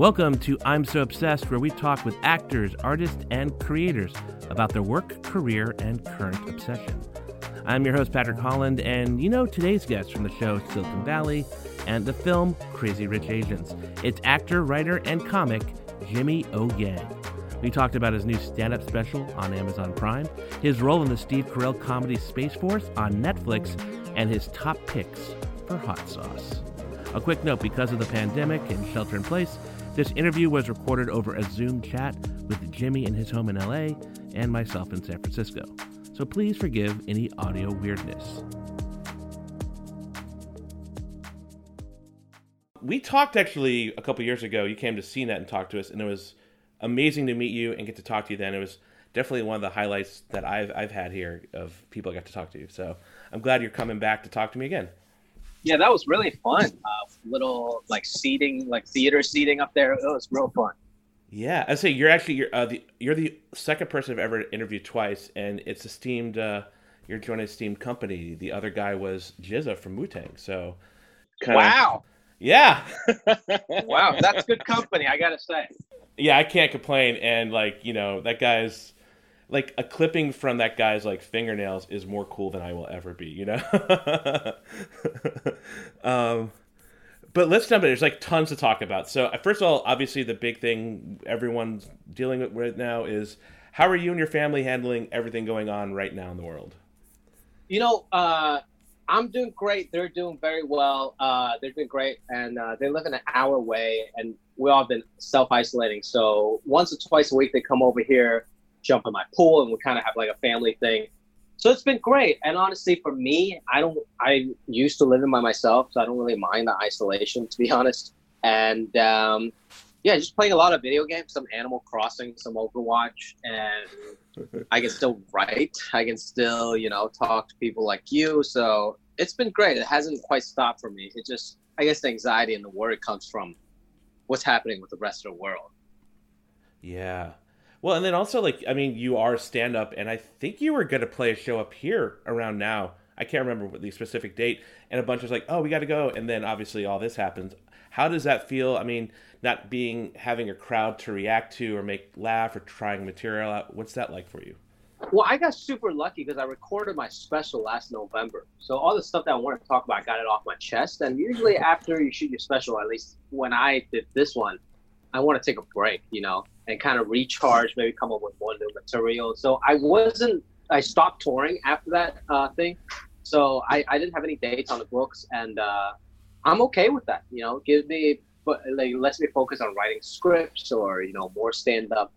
Welcome to I'm So Obsessed, where we talk with actors, artists, and creators about their work, career, and current obsession. I'm your host, Patrick Holland, and you know today's guest from the show Silicon Valley and the film Crazy Rich Asians. It's actor, writer, and comic Jimmy O Yang. We talked about his new stand up special on Amazon Prime, his role in the Steve Carell comedy Space Force on Netflix, and his top picks for hot sauce. A quick note because of the pandemic and shelter in place, this interview was recorded over a Zoom chat with Jimmy in his home in LA and myself in San Francisco. So please forgive any audio weirdness. We talked actually a couple years ago. You came to CNET and talked to us, and it was amazing to meet you and get to talk to you then. It was definitely one of the highlights that I've, I've had here of people I got to talk to. So I'm glad you're coming back to talk to me again. Yeah, that was really fun. Uh, little like seating, like theater seating up there. It was real fun. Yeah, I say you're actually you're uh, the you're the second person I've ever interviewed twice, and it's esteemed. Uh, you're joining esteemed company. The other guy was GZA from Wu Tang. So, wow, yeah, wow, that's good company. I gotta say. Yeah, I can't complain. And like you know, that guy's like a clipping from that guy's like fingernails is more cool than I will ever be, you know. um, but let's jump in. There's like tons to talk about. So uh, first of all, obviously the big thing everyone's dealing with right now is how are you and your family handling everything going on right now in the world? You know, uh, I'm doing great. They're doing very well. Uh, they're doing great, and uh, they live in an hour away, and we all have been self isolating. So once or twice a week, they come over here jump in my pool and we kind of have like a family thing. So it's been great. And honestly, for me, I don't, I used to living by myself, so I don't really mind the isolation, to be honest. And um, yeah, just playing a lot of video games, some Animal Crossing, some Overwatch, and I can still write. I can still, you know, talk to people like you. So it's been great. It hasn't quite stopped for me. It just, I guess, the anxiety and the worry comes from what's happening with the rest of the world. Yeah. Well, and then also like I mean, you are stand up, and I think you were going to play a show up here around now. I can't remember the specific date, and a bunch was like, "Oh, we got to go," and then obviously all this happens. How does that feel? I mean, not being having a crowd to react to or make laugh or trying material out. What's that like for you? Well, I got super lucky because I recorded my special last November. So all the stuff that I want to talk about, I got it off my chest. And usually after you shoot your special, at least when I did this one, I want to take a break, you know and kind of recharge, maybe come up with more new material. So I wasn't, I stopped touring after that uh, thing. So I, I didn't have any dates on the books, and uh, I'm okay with that. You know, give me, but like lets me focus on writing scripts or you know more stand up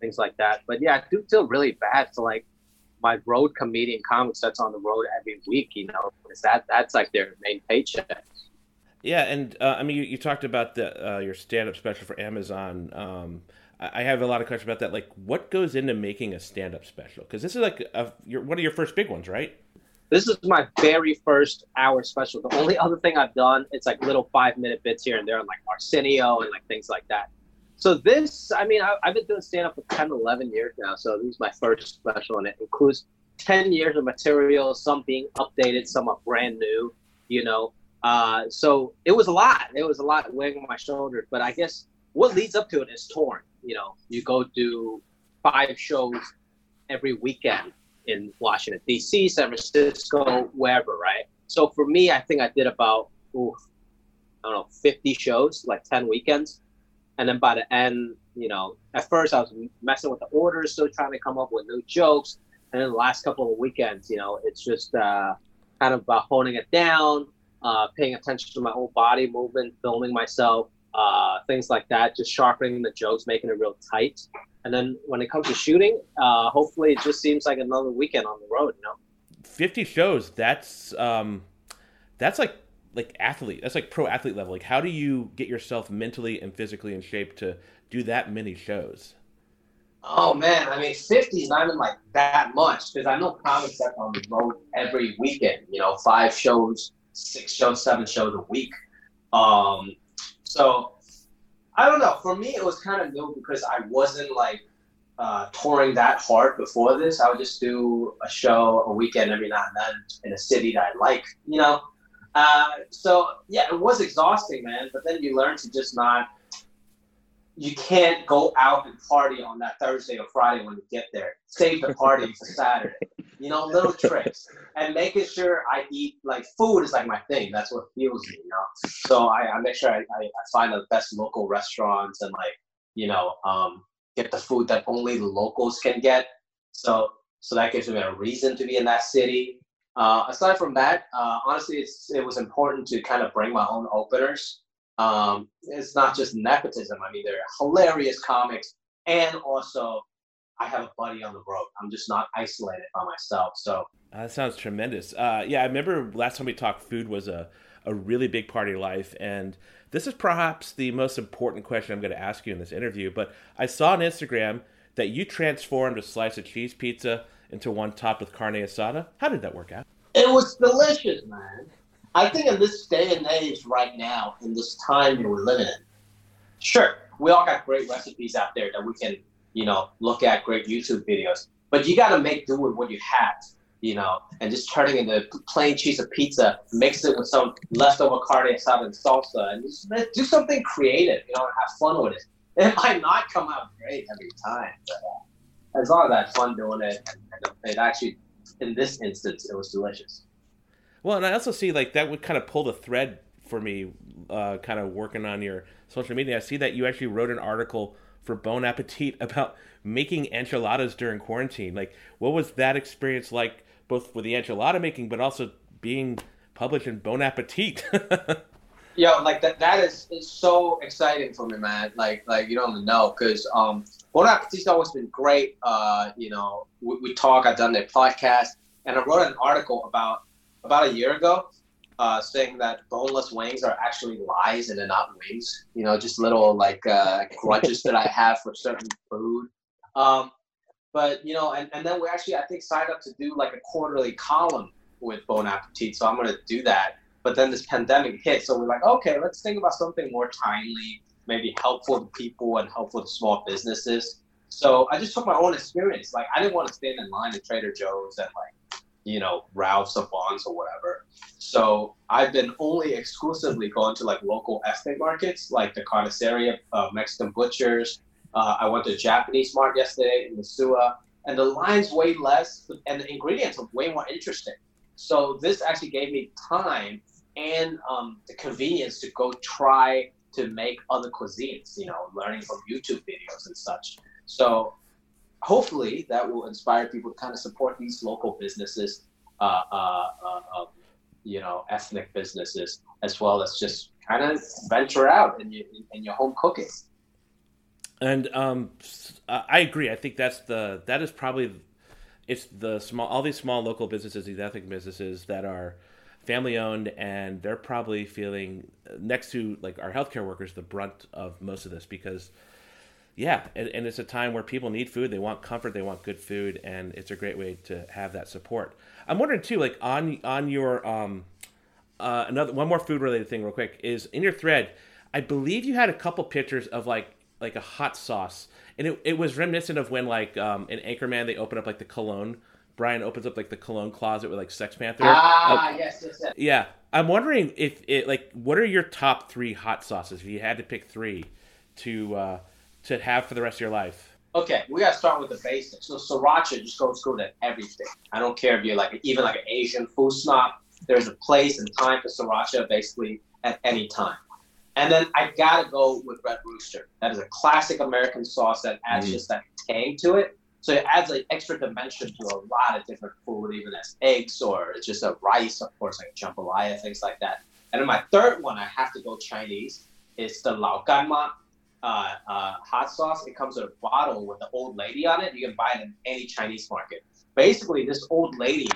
things like that. But yeah, I do feel really bad for like my road comedian comics that's on the road every week. You know, because that that's like their main paycheck. Yeah, and uh, I mean, you, you, talked about the uh, your stand up special for Amazon. Um, I have a lot of questions about that. Like, what goes into making a stand-up special? Because this is like a, your, one of your first big ones, right? This is my very first hour special. The only other thing I've done, it's like little five-minute bits here and there on like Arsenio and like things like that. So this, I mean, I, have been doing stand-up for 10, 11 years now. So this is my first special, and it includes 10 years of material, some being updated, some are brand new, you know. Uh, so it was a lot. It was a lot weighing on my shoulders. But I guess what leads up to it is touring you know, you go do five shows every weekend in Washington D.C., San Francisco, wherever, right? So for me, I think I did about ooh, I don't know, 50 shows, like 10 weekends, and then by the end, you know, at first I was messing with the orders, still trying to come up with new jokes, and then the last couple of weekends, you know, it's just uh, kind of about honing it down, uh, paying attention to my own body movement, filming myself, uh, things like that, just sharpening the jokes, making it real tight. And then when it comes to shooting, uh, hopefully it just seems like another weekend on the road, you know. 50 shows, that's um that's like like athlete. That's like pro athlete level. Like how do you get yourself mentally and physically in shape to do that many shows? Oh man, I mean, 50 is not even like that much because I know comics that on the road every weekend. You know, five shows, six shows, seven shows a week. Um, so I don't know. For me, it was kind of new because I wasn't like uh, touring that hard before this. I would just do a show a weekend every now and then in a city that I like, you know. Uh, so yeah, it was exhausting, man. But then you learn to just not you can't go out and party on that Thursday or Friday when you get there. Save the party for Saturday. You know, little tricks and making sure I eat like food is like my thing. That's what fuels me. You know, so I, I make sure I, I, I find the best local restaurants and like you know um, get the food that only the locals can get. So so that gives me a reason to be in that city. Uh, aside from that, uh, honestly, it's, it was important to kind of bring my own openers. Um, it's not just nepotism. I mean, they're hilarious comics, and also I have a buddy on the road. I'm just not isolated by myself. So uh, that sounds tremendous. Uh, yeah, I remember last time we talked, food was a a really big part of your life, and this is perhaps the most important question I'm going to ask you in this interview. But I saw on Instagram that you transformed a slice of cheese pizza into one topped with carne asada. How did that work out? It was delicious, man. I think in this day and age, right now, in this time that we're living in, sure, we all got great recipes out there that we can, you know, look at great YouTube videos. But you got to make do with what you have, you know, and just turning into plain cheese of pizza, mix it with some leftover carne asada and salsa, and just do something creative, you know, and have fun with it. It might not come out great every time, but uh, as long as I had fun doing it, and, and it actually, in this instance, it was delicious. Well, and I also see like that would kind of pull the thread for me, uh, kind of working on your social media. I see that you actually wrote an article for Bon Appetit about making enchiladas during quarantine. Like, what was that experience like, both with the enchilada making, but also being published in Bon Appetit? Yo, like that that is, is so exciting for me, man. Like like you don't know because um Bon Appetit's always been great. Uh, you know, we, we talk. I've done their podcast, and I wrote an article about about a year ago, uh, saying that boneless wings are actually lies and they're not wings. You know, just little like uh, grudges that I have for certain food. Um, but you know, and, and then we actually I think signed up to do like a quarterly column with Bon Appetit, so I'm gonna do that. But then this pandemic hit, so we're like, okay, let's think about something more timely, maybe helpful to people and helpful to small businesses. So I just took my own experience. Like I didn't want to stand in line at Trader Joe's and like you know, Ralph's or Vons or whatever. So I've been only exclusively going to like local ethnic markets, like the Carniceria, uh, Mexican butchers. Uh, I went to Japanese Mart yesterday in the Mitsuwa, and the lines way less, and the ingredients are way more interesting. So this actually gave me time and um, the convenience to go try to make other cuisines. You know, learning from YouTube videos and such. So hopefully that will inspire people to kind of support these local businesses, uh, uh, uh, you know, ethnic businesses, as well as just kind of venture out in your, in your home cooking. And um, I agree. I think that's the that is probably it's the small all these small local businesses, these ethnic businesses that are family owned, and they're probably feeling next to like our healthcare workers the brunt of most of this because yeah, and, and, it's a time where people need food. They want comfort. They want good food, and it's a great way to have that support. I'm wondering too, like on on your um, uh, another one more food related thing, real quick, is in your thread. I believe you had a couple pictures of like like a hot sauce, and it, it was reminiscent of when like um, in Anchorman they open up like the cologne. Brian opens up like the cologne closet with like Sex Panther. Ah, uh, yes, yes, yes. Yeah, I'm wondering if it like what are your top three hot sauces? If you had to pick three to uh, to have for the rest of your life? Okay, we gotta start with the basics. So sriracha just goes good at everything. I don't care if you're like even like an Asian food snob. There's a place and time for sriracha basically at any time. And then I gotta go with Red Rooster. That is a classic American sauce that adds mm. just that tang to it. So it adds like extra dimension to a lot of different food, even as eggs or it's just a rice, of course, like jambalaya, things like that. And then my third one, I have to go Chinese. Is the Lao Gan Ma uh, uh, hot sauce. It comes in a bottle with an old lady on it. You can buy it in any Chinese market. Basically, this old lady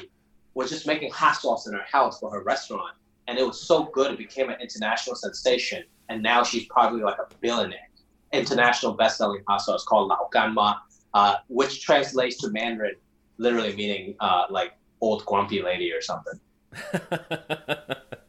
was just making hot sauce in her house for her restaurant, and it was so good it became an international sensation. And now she's probably like a billionaire. International best-selling hot sauce called Lao uh, which translates to Mandarin, literally meaning uh, like old grumpy lady or something.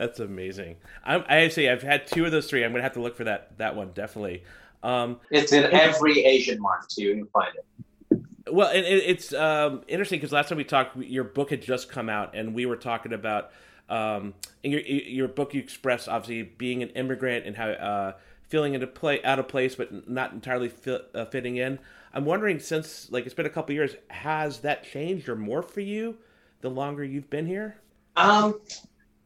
That's amazing. I'm, I say I've had two of those three. I'm gonna have to look for that that one definitely. Um, it's in every Asian market too. You can find it. Well, it, it's um, interesting because last time we talked, your book had just come out, and we were talking about um, in your your book. You express obviously being an immigrant and how uh, feeling into play out of place, but not entirely fit, uh, fitting in. I'm wondering, since like it's been a couple years, has that changed or more for you the longer you've been here? Um,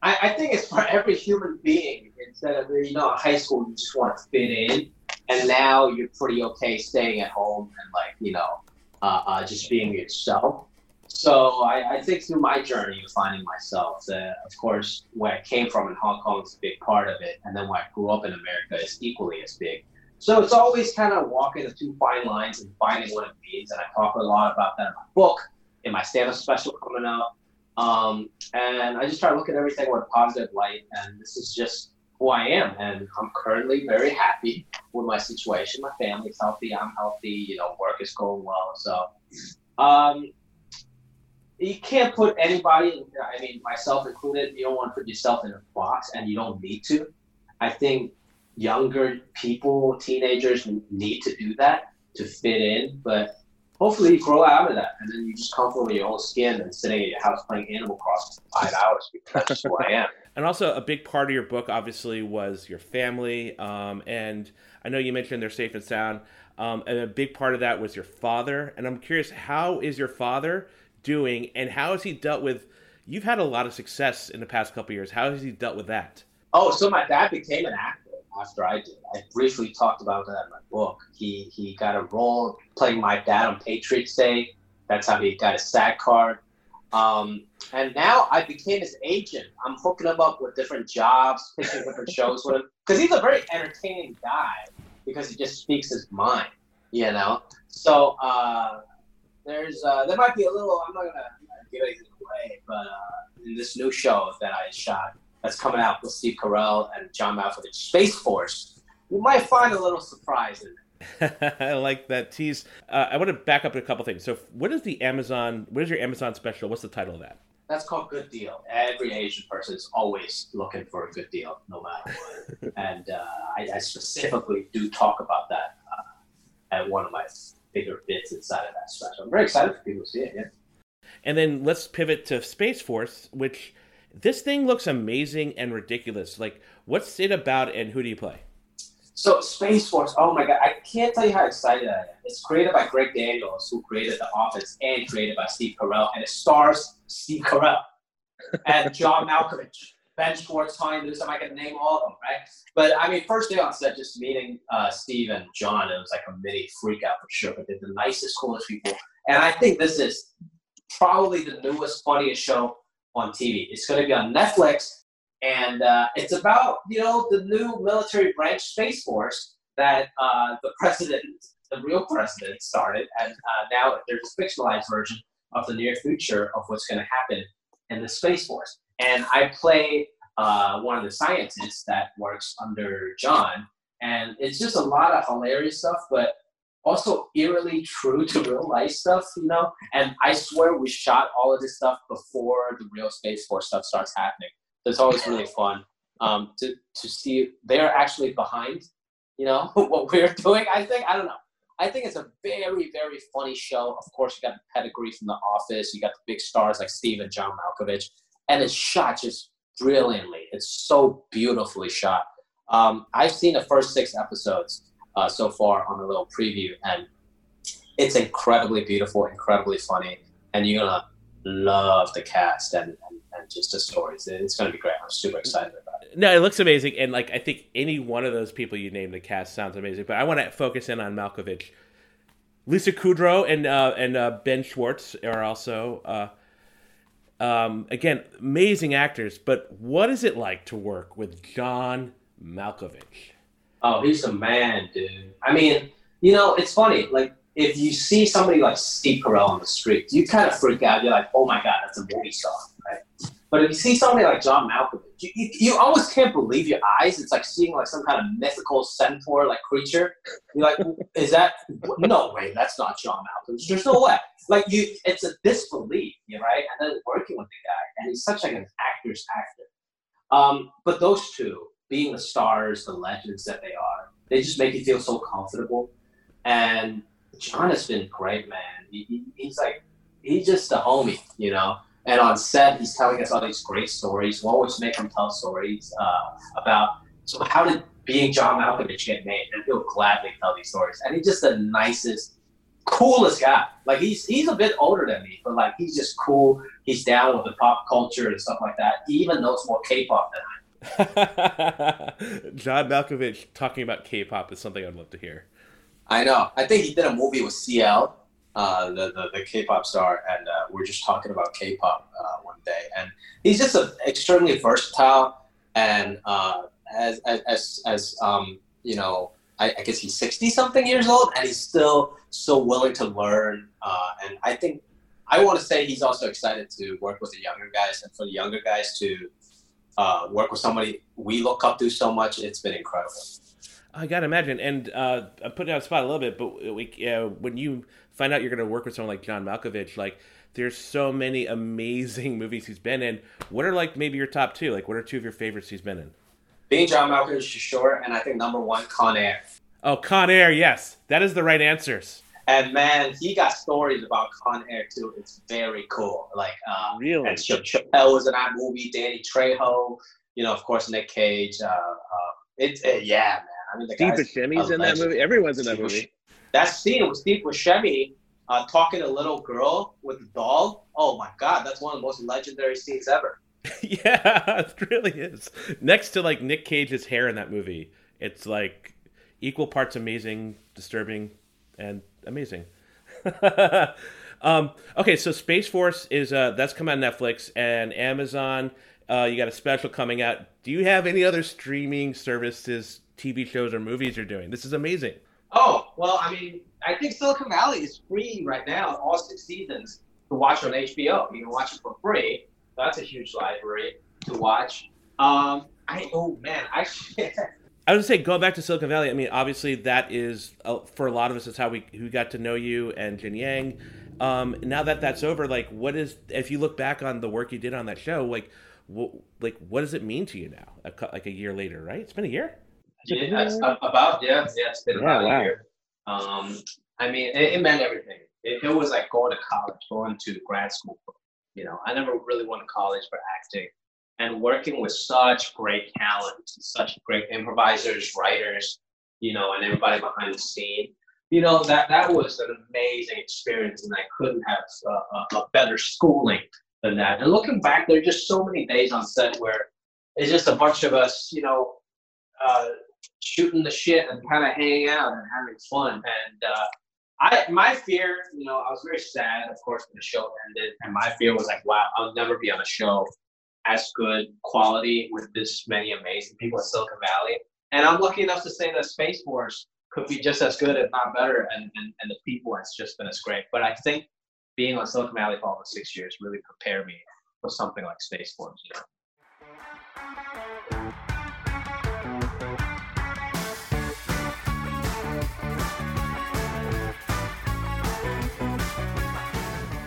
I, I think it's for every human being. Instead of you know, high school, you just want to fit in, and now you're pretty okay staying at home and like you know, uh, uh, just being yourself. So I, I, think through my journey of finding myself, that of course where I came from in Hong Kong is a big part of it, and then when I grew up in America is equally as big. So it's always kind of walking the two fine lines and finding what it means, and I talk a lot about that in my book, in my stand-up special coming out, um, and I just try to look at everything with a positive light, and this is just who I am, and I'm currently very happy with my situation. My family's healthy, I'm healthy, you know, work is going well, so. Um, you can't put anybody, I mean, myself included, you don't want to put yourself in a box and you don't need to. I think younger people, teenagers need to do that to fit in, but hopefully you grow out of that and then you just comfortable in your own skin and sitting in your house playing Animal Crossing for five hours because that's just who I am. And also, a big part of your book, obviously, was your family. Um, and I know you mentioned they're safe and sound. Um, and a big part of that was your father. And I'm curious, how is your father doing, and how has he dealt with? You've had a lot of success in the past couple years. How has he dealt with that? Oh, so my dad became an actor after I did. I briefly talked about that in my book. He he got a role playing my dad on Patriots Day. That's how he got a SAG card. Um, and now I became his agent. I'm hooking him up with different jobs, pitching different shows with him because he's a very entertaining guy because he just speaks his mind, you know. So uh, there's uh, there might be a little. I'm not gonna give anything away, but uh, in this new show that I shot that's coming out with Steve Carell and John Malkovich, Space Force, you might find a little surprise in it. I like that tease. Uh, I want to back up a couple things. So, what is the Amazon? What is your Amazon special? What's the title of that? That's called Good Deal. Every Asian person is always looking for a good deal, no matter what. and uh, I, I, specifically do talk about that uh, at one of my bigger bits inside of that special. I'm very excited for people to see it. Yeah. And then let's pivot to Space Force, which this thing looks amazing and ridiculous. Like, what's it about, and who do you play? So Space Force, oh my god, I can't tell you how excited I am. It's created by Greg Daniels, who created The Office, and created by Steve Carell, and it stars Steve Carell and John Malkovich. Ben Schwartz, Tony Luce, I'm not gonna name all of them, right? But I mean, first day on set, just meeting uh, Steve and John, it was like a mini freak out for sure. But they're the nicest, coolest people, and I think this is probably the newest, funniest show on TV. It's going to be on Netflix, and uh, it's about you know the new military branch, Space Force, that uh, the president, the real president, started, and uh, now there's a fictionalized version of the near future of what's going to happen in the Space Force and I play uh, one of the scientists that works under John, and it's just a lot of hilarious stuff, but also eerily true to real life stuff, you know. And I swear we shot all of this stuff before the real Space Force stuff starts happening. So it's always really fun um, to to see they're actually behind, you know, what we're doing. I think I don't know. I think it's a very, very funny show. Of course, you got the pedigree from The Office. You got the big stars like Steve and John Malkovich and it's shot just brilliantly. It's so beautifully shot. Um, I've seen the first six episodes uh, so far on a little preview, and it's incredibly beautiful, incredibly funny, and you're gonna love the cast and, and, and just the stories. It's gonna be great. I'm super excited about it. No, it looks amazing, and like I think any one of those people you name the cast sounds amazing. But I want to focus in on Malkovich. Lisa Kudrow and uh, and uh, Ben Schwartz are also uh, um, again, amazing actors, but what is it like to work with John Malkovich? Oh, he's a man, dude. I mean, you know, it's funny. Like, if you see somebody like Steve Carell on the street, you kind of freak out. You're like, oh my God, that's a movie star, right? But if you see somebody like John Malkovich, you, you, you, almost can't believe your eyes. It's like seeing like some kind of mythical centaur like creature. You're like, is that? No way, that's not John Malkovich. There's no way. Like you, it's a disbelief, you right? And then working with the guy, and he's such like an actor's actor. Um, but those two, being the stars, the legends that they are, they just make you feel so comfortable. And John has been great, man. He, he, he's like, he's just a homie, you know. And on set, he's telling us all these great stories. We always make him tell stories uh, about So how did being John Malkovich get made? And he'll gladly tell these stories. And he's just the nicest, coolest guy. Like he's he's a bit older than me, but like he's just cool. He's down with the pop culture and stuff like that. He even knows more K-pop than I. John Malkovich talking about K-pop is something I'd love to hear. I know. I think he did a movie with CL, uh, the, the, the K-pop star, and uh, we're just talking about K-pop uh, one day. And he's just a, extremely versatile, and uh, as as as, as um, you know, I, I, guess he's sixty something years old, and he's still so willing to learn. Uh, and I think I want to say he's also excited to work with the younger guys, and for the younger guys to uh, work with somebody we look up to so much. It's been incredible. I gotta imagine, and uh, I'm putting out a spot a little bit, but we, uh, when you find out you're going to work with someone like John Malkovich, like there's so many amazing movies he's been in. What are like maybe your top two? Like, what are two of your favorites he's been in? Being John Malkovich is sure, and I think number one, Con Air. Oh, Con Air, yes, that is the right answers. And man, he got stories about Con Air too. It's very cool. Like, uh, really, and Ch- Chappelle was in that movie. Danny Trejo, you know, of course, Nick Cage. Uh, uh, it's it, yeah, man. I mean, the Steve Buscemi's in that movie. Everyone's in that movie. That scene with Steve Buscemi uh, talking to a little girl with a doll. Oh my god, that's one of the most legendary scenes ever. yeah, it really is. Next to like Nick Cage's hair in that movie, it's like equal parts amazing, disturbing, and amazing. um, okay, so Space Force is uh, that's come on Netflix and Amazon. Uh, you got a special coming out. Do you have any other streaming services, TV shows, or movies you're doing? This is amazing. Oh well, I mean, I think Silicon Valley is free right now, all six seasons to watch on HBO. You can watch it for free. That's a huge library to watch. Um, I oh man, I. I would say go back to Silicon Valley. I mean, obviously that is uh, for a lot of us. That's how we who got to know you and Jin Yang. Um, now that that's over, like, what is if you look back on the work you did on that show, like, what, like what does it mean to you now? A, like a year later, right? It's been a year. Yeah, about yeah, yeah, it's been about wow. a year. Um, I mean, it, it meant everything. It, it, was like going to college, going to grad school. You know, I never really went to college for acting, and working with such great talent, such great improvisers, writers, you know, and everybody behind the scene. You know that that was an amazing experience, and I couldn't have a, a better schooling than that. And looking back, there are just so many days on set where it's just a bunch of us, you know, uh, shooting the shit and kind of hanging out and having fun. And uh, I, my fear, you know, I was very sad, of course, when the show ended, and my fear was like, wow, I'll never be on a show as good quality with this many amazing people in Silicon Valley. And I'm lucky enough to say that Space Force could be just as good, if not better, and, and, and the people has just been as great. But I think being on Silicon Valley for almost six years really prepared me for something like Space Force, you know.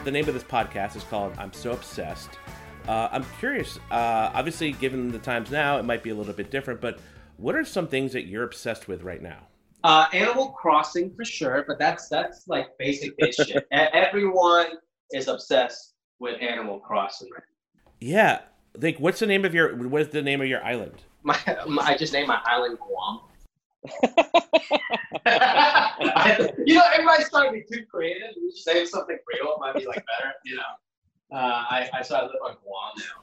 the name of this podcast is called I'm So Obsessed. Uh, I'm curious, uh, obviously, given the times now, it might be a little bit different, but what are some things that you're obsessed with right now? Uh, Animal Crossing for sure, but that's that's like basic shit. Everyone is obsessed with Animal Crossing Yeah, like what's the name of your what's the name of your island? My, my I just named my island Guam. I, you know, everybody's trying to be too creative. Should say something real. It might be like better. You know, uh, I I so I live on Guam now,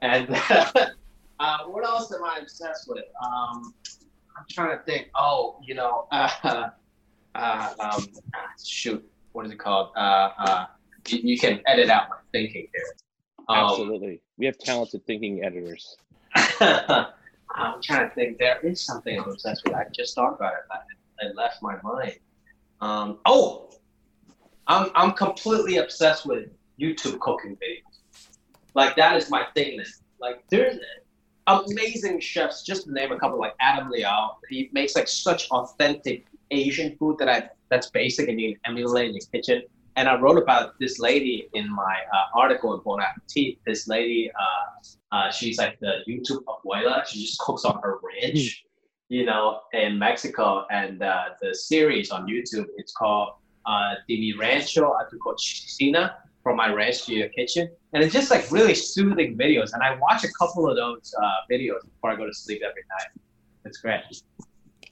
and uh, what else am I obsessed with? Um, I'm trying to think. Oh, you know, uh, uh, um, shoot, what is it called? Uh, uh, you, you, can edit out my thinking here. Um, Absolutely, we have talented thinking editors. I'm trying to think. There is something I'm obsessed with. I just thought about it. It left my mind. Um, oh, I'm I'm completely obsessed with YouTube cooking videos. Like that is my thing. Now. Like there's amazing chefs. Just to name a couple, like Adam Liaw. He makes like such authentic Asian food that I that's basic and you can emulate in your kitchen. And I wrote about this lady in my uh, article in Bon Appetit. This lady, uh, uh, she's like the YouTube abuela. She just cooks on her ranch, mm. you know, in Mexico. And uh, the series on YouTube, it's called uh, De Mi Rancho a Tu Cocina, from my ranch to your kitchen. And it's just like really soothing videos. And I watch a couple of those uh, videos before I go to sleep every night. it's great.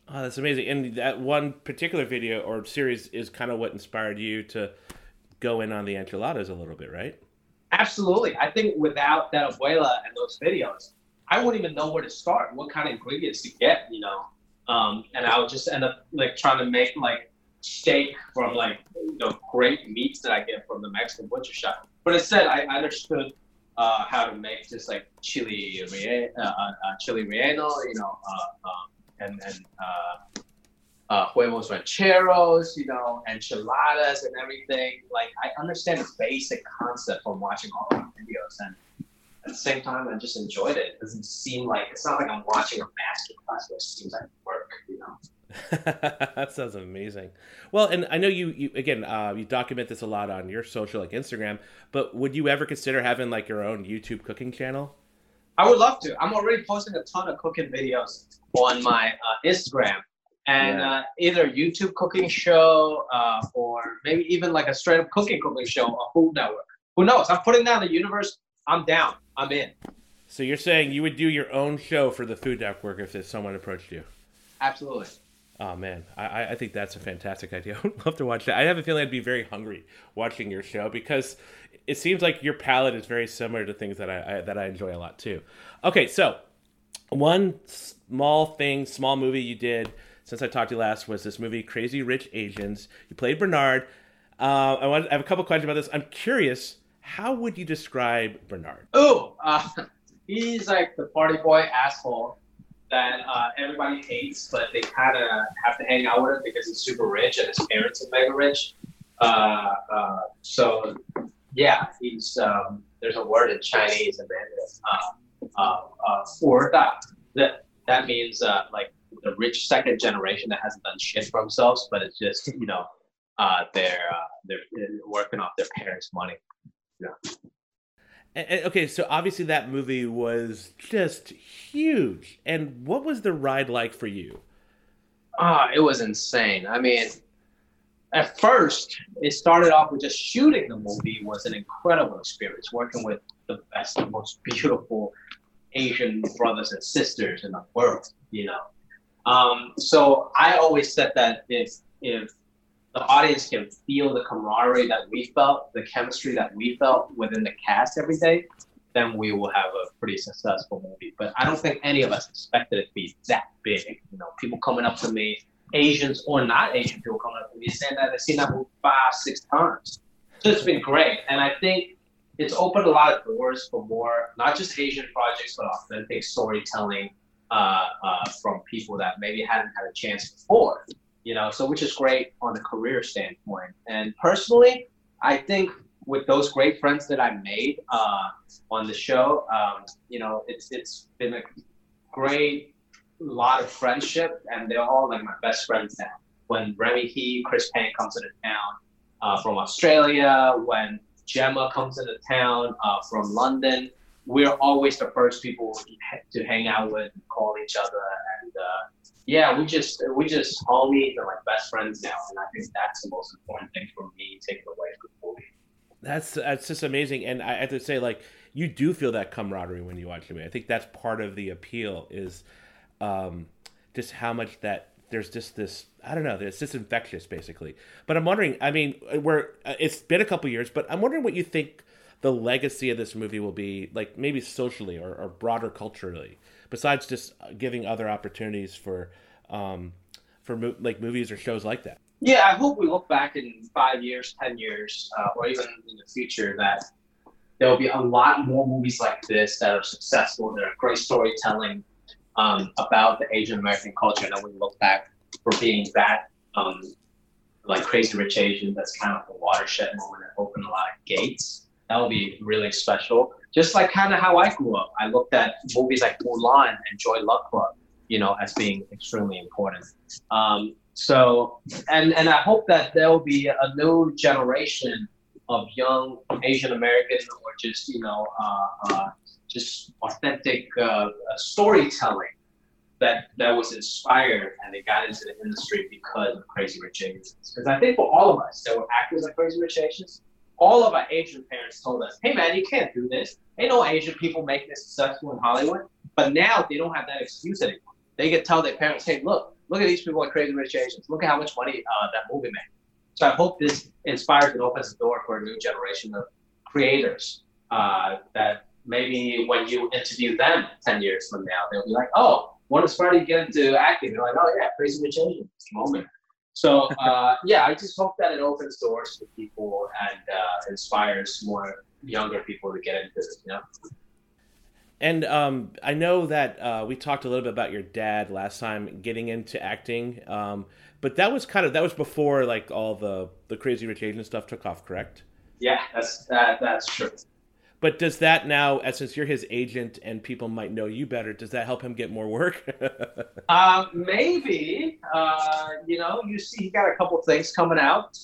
Oh, that's amazing. And that one particular video or series is kind of what inspired you to go in on the enchiladas a little bit, right? Absolutely. I think without that abuela and those videos, I wouldn't even know where to start, what kind of ingredients to get, you know. Um, and I would just end up like trying to make like steak from like you know great meats that I get from the Mexican butcher shop. But instead, I understood uh, how to make just like chili, uh, uh, uh, chili relleno, you know, uh, um, and and uh, huevos rancheros, you know, enchiladas and everything. Like I understand the basic concept from watching all the videos, and at the same time, I just enjoyed it. It doesn't seem like it's not like I'm watching a master class it seems like work, you know. that sounds amazing. Well, and I know you, you again, uh, you document this a lot on your social, like Instagram. But would you ever consider having like your own YouTube cooking channel? I would love to. I'm already posting a ton of cooking videos on my uh, Instagram, and yeah. uh, either YouTube cooking show uh, or maybe even like a straight up cooking cooking show on Food Network. Who knows? I'm putting that in the universe. I'm down. I'm in. So you're saying you would do your own show for the Food Network if someone approached you? Absolutely. Oh man, I, I think that's a fantastic idea. I would love to watch that. I have a feeling I'd be very hungry watching your show because it seems like your palate is very similar to things that I, I that I enjoy a lot too. Okay, so one small thing, small movie you did since I talked to you last was this movie Crazy Rich Asians. You played Bernard. Uh, I want I have a couple questions about this. I'm curious, how would you describe Bernard? Oh, uh, he's like the party boy asshole that uh, everybody hates, but they kind of have to hang out with him because he's super rich and his parents are mega rich. Uh, uh, so, yeah, he's um, there's a word in Chinese Mandarin uh, uh, uh, for that. That that means like the rich second generation that hasn't done shit for themselves, but it's just you know they're they're working off their parents' money. Yeah. Okay, so obviously that movie was just huge. And what was the ride like for you? Ah, it was insane. I mean, at first, it started off with just shooting the movie was an incredible experience. Working with the best, and most beautiful Asian brothers and sisters in the world, you know. Um, so I always said that if if the audience can feel the camaraderie that we felt, the chemistry that we felt within the cast every day, then we will have a pretty successful movie. But I don't think any of us expected it to be that big. You know, people coming up to me, Asians or not Asian people coming up to me saying that they've seen that movie five, six times. So it's been great. And I think it's opened a lot of doors for more, not just Asian projects, but authentic storytelling uh, uh, from people that maybe hadn't had a chance before you know, so which is great on the career standpoint. And personally, I think with those great friends that I made uh, on the show, um, you know, it's it's been a great lot of friendship, and they're all like my best friends now. When Remy Hii, Chris Pang comes into town uh, from Australia, when Gemma comes into town uh, from London, we're always the first people to hang out with, call each other, and uh, yeah, we just we just homies are like best friends now, and I think that's the most important thing for me taking away from the movie. That's that's just amazing, and I have to say, like, you do feel that camaraderie when you watch the movie. I think that's part of the appeal is um, just how much that there's just this I don't know, it's just infectious, basically. But I'm wondering, I mean, we're it's been a couple years, but I'm wondering what you think the legacy of this movie will be, like maybe socially or, or broader culturally besides just giving other opportunities for um, for mo- like movies or shows like that. Yeah, I hope we look back in five years, ten years, uh, or even in the future that there will be a lot more movies like this that are successful. That are great storytelling um, about the Asian American culture, and then we look back for being that um, like Crazy Rich Asian. That's kind of a watershed moment that opened a lot of gates. That will be really special just like kind of how I grew up. I looked at movies like Mulan and Joy Luck Club, you know, as being extremely important. Um, so, and and I hope that there will be a new generation of young Asian Americans or just you know uh, uh, just authentic uh, storytelling that that was inspired and they got into the industry because of Crazy Rich Asians. Because I think for all of us that were actors like Crazy Rich Asians, all of our Asian parents told us, hey man, you can't do this. Ain't no Asian people making it successful in Hollywood. But now they don't have that excuse anymore. they can tell their parents, hey, look, look at these people like Crazy Rich Asians. Look at how much money uh, that movie made. So I hope this inspires and opens the door for a new generation of creators uh, that maybe when you interview them 10 years from now, they'll be like, oh, inspired you to get into acting? They're like, oh, yeah, Crazy Rich Asians moment. So uh, yeah, I just hope that it opens doors for people and uh, inspires more younger people to get into it. You know. And um, I know that uh, we talked a little bit about your dad last time getting into acting, um, but that was kind of that was before like all the the Crazy Rich Asian stuff took off, correct? Yeah, that's that, that's true. But does that now, as since you're his agent and people might know you better, does that help him get more work? uh, maybe. Uh, you know, you see, he got a couple things coming out,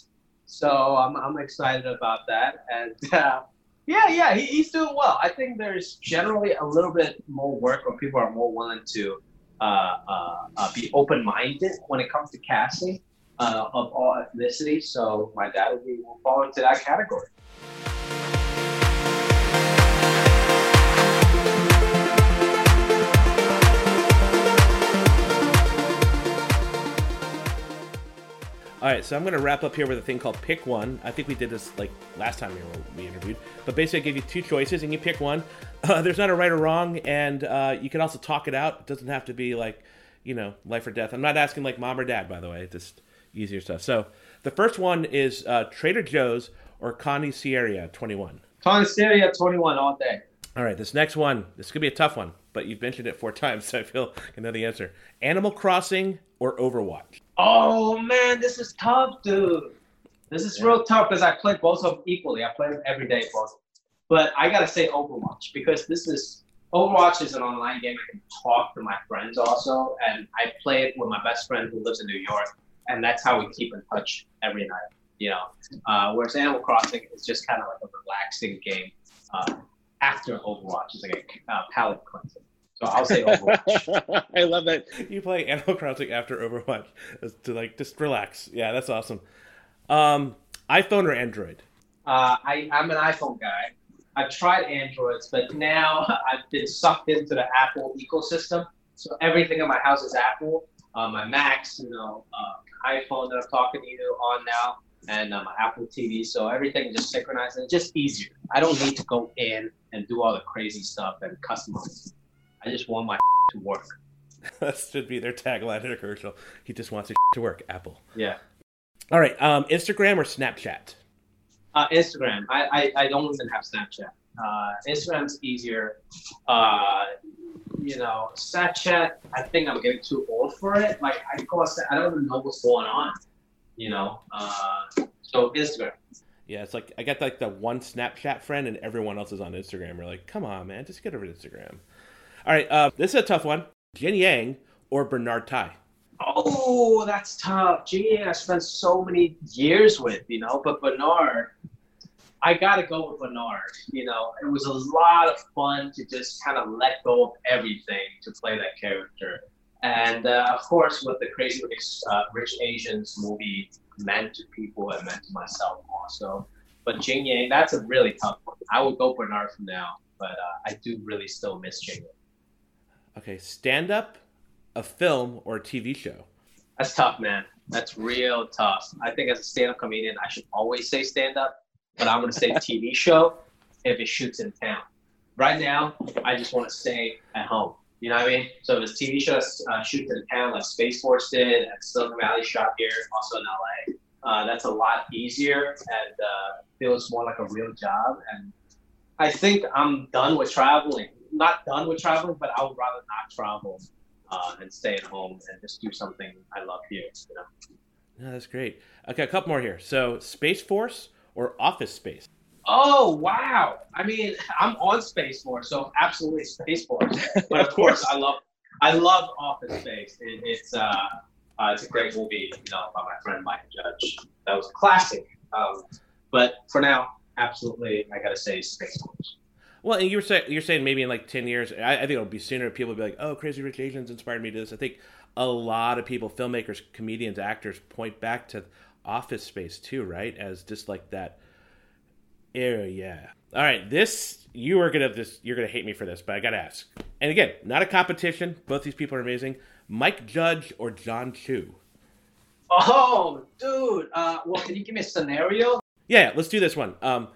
so I'm I'm excited about that. And uh, yeah, yeah, he, he's doing well. I think there's generally a little bit more work, where people are more willing to uh, uh, uh, be open-minded when it comes to casting of all ethnicities. So my dad will be will fall into that category. All right, so I'm going to wrap up here with a thing called Pick One. I think we did this like last time we, we interviewed, but basically I give you two choices and you pick one. Uh, there's not a right or wrong, and uh, you can also talk it out. It doesn't have to be like, you know, life or death. I'm not asking like mom or dad, by the way, just easier stuff. So the first one is uh, Trader Joe's or Carniceria 21. Carniceria 21 all day. All right, this next one, this could be a tough one, but you've mentioned it four times, so I feel I know the answer. Animal Crossing or Overwatch? Oh man, this is tough, dude. This is yeah. real tough because I play both of them equally. I play them every day, both. But I gotta say Overwatch because this is Overwatch is an online game. I can talk to my friends also, and I play it with my best friend who lives in New York, and that's how we keep in touch every night. You know, uh, whereas Animal Crossing is just kind of like a relaxing game uh, after Overwatch. It's like a uh, palate cleanser. So I'll say Overwatch. I love that you play Animal Crossing after Overwatch to like just relax. Yeah, that's awesome. Um, iPhone or Android? Uh, I, I'm an iPhone guy. I've tried Androids, but now I've been sucked into the Apple ecosystem. So everything in my house is Apple. Uh, my Macs, you know, uh, iPhone that I'm talking to you on now, and uh, my Apple TV. So everything just synchronized and it's just easier. I don't need to go in and do all the crazy stuff and customize. I just want my to work. that should be their tagline in a commercial. He just wants his to work. Apple. Yeah. All right. Um, Instagram or Snapchat? Uh, Instagram. I, I, I don't even have Snapchat. Uh, Instagram's easier. Uh, you know, Snapchat. I think I'm getting too old for it. Like I go, I don't even know what's going on. You know. Uh, so Instagram. Yeah, it's like I got like the one Snapchat friend, and everyone else is on Instagram. We're like, come on, man, just get over to Instagram. All right, uh, this is a tough one. Jin Yang or Bernard Tai? Oh, that's tough. Jin Yang I spent so many years with, you know, but Bernard, I got to go with Bernard. You know, it was a lot of fun to just kind of let go of everything to play that character. And uh, of course, with the Crazy Rich, uh, Rich Asians movie, meant to people and meant to myself also. But Jin Yang, that's a really tough one. I would go Bernard from now, but uh, I do really still miss Jin Yang. Okay, stand up, a film, or a TV show? That's tough, man. That's real tough. I think as a stand up comedian, I should always say stand up, but I'm going to say TV show if it shoots in town. Right now, I just want to stay at home. You know what I mean? So if it's TV show uh, shoots in town, like Space Force did, and Silicon Valley shot here, also in LA, uh, that's a lot easier and uh, feels more like a real job. And I think I'm done with traveling not done with traveling, but I would rather not travel uh, and stay at home and just do something I love here. You know. Yeah, that's great. Okay, a couple more here. So, Space Force or Office Space? Oh wow! I mean, I'm on Space Force, so absolutely Space Force. But of course, I love I love Office Space. It, it's uh, uh, it's a great movie, you know, by my friend Mike Judge. That was a classic. Um, but for now, absolutely, I gotta say Space Force. Well, and you were saying you're saying maybe in like ten years, I, I, think it'll be sooner. People will be like, "Oh, Crazy Rich Asians inspired me to this." I think a lot of people, filmmakers, comedians, actors, point back to Office Space too, right? As just like that era. Yeah. All right, this you are gonna this you're gonna hate me for this, but I gotta ask. And again, not a competition. Both these people are amazing, Mike Judge or Jon Chu? Oh, dude. Uh, well, can you give me a scenario? Yeah, let's do this one. Um,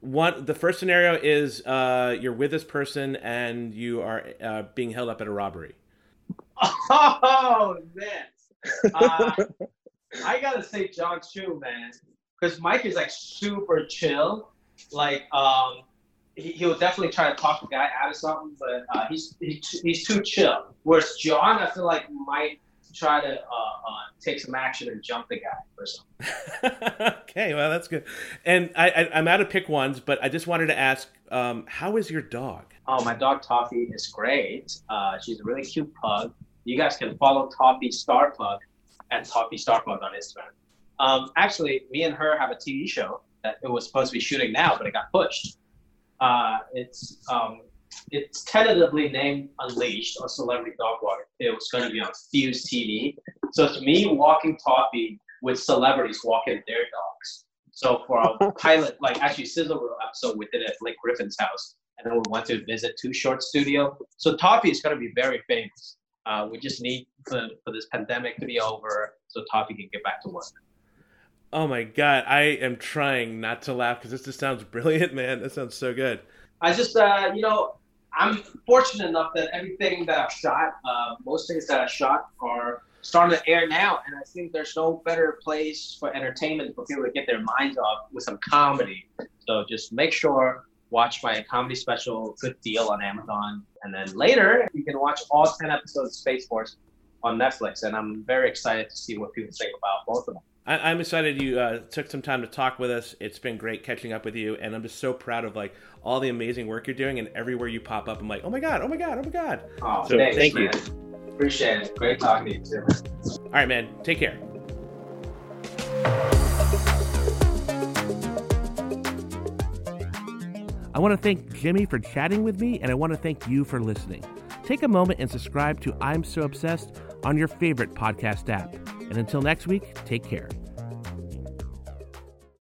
one the first scenario is uh, you're with this person and you are uh, being held up at a robbery. Oh man, uh, I gotta say Jon Chu, man, because Mike is like super chill. Like, um, he, he will definitely try to talk the guy out of something, but uh, he's he, he's too chill. Whereas Jon, I feel like might try to uh, uh, take some action and jump the guy or something. okay, well that's good. And I, I am out of pick ones, but I just wanted to ask, um, how is your dog? Oh, my dog Toffee is great. Uh, she's a really cute pug. You guys can follow Toffee Star Pug at Toffee Star Pug on Instagram. Um, actually, me and her have a TV show that it was supposed to be shooting now, but it got pushed. Uh, it's um, it's tentatively named Unleashed or Celebrity Dog Walk. It was going to be on Fuse TV. So it's me walking Toffee with celebrities walking their dogs. So for a pilot, like actually Sizzle Reel episode, we did it at Blake Griffin's house, and then we went to visit Too Short Studio. So Toffee is going to be very famous. Uh, we just need for, for this pandemic to be over so Toffee can get back to work. Oh my god, I am trying not to laugh because this just sounds brilliant, man. That sounds so good. I just, uh, you know, I'm fortunate enough that everything that I've shot, uh, most things that I shot are starting to air now, and I think there's no better place for entertainment for people to get their minds off with some comedy. So just make sure watch my comedy special Good Deal on Amazon, and then later you can watch all ten episodes of Space Force on Netflix. And I'm very excited to see what people think about both of them. I, am excited you uh, took some time to talk with us. It's been great catching up with you, and I'm just so proud of like all the amazing work you're doing. And everywhere you pop up, I'm like, oh my god, oh my god, oh my god. Oh, so thanks, thank man. you. Appreciate it. Great talking to you too. All right, man. Take care. I want to thank Jimmy for chatting with me, and I want to thank you for listening. Take a moment and subscribe to I'm So Obsessed on your favorite podcast app. And until next week, take care.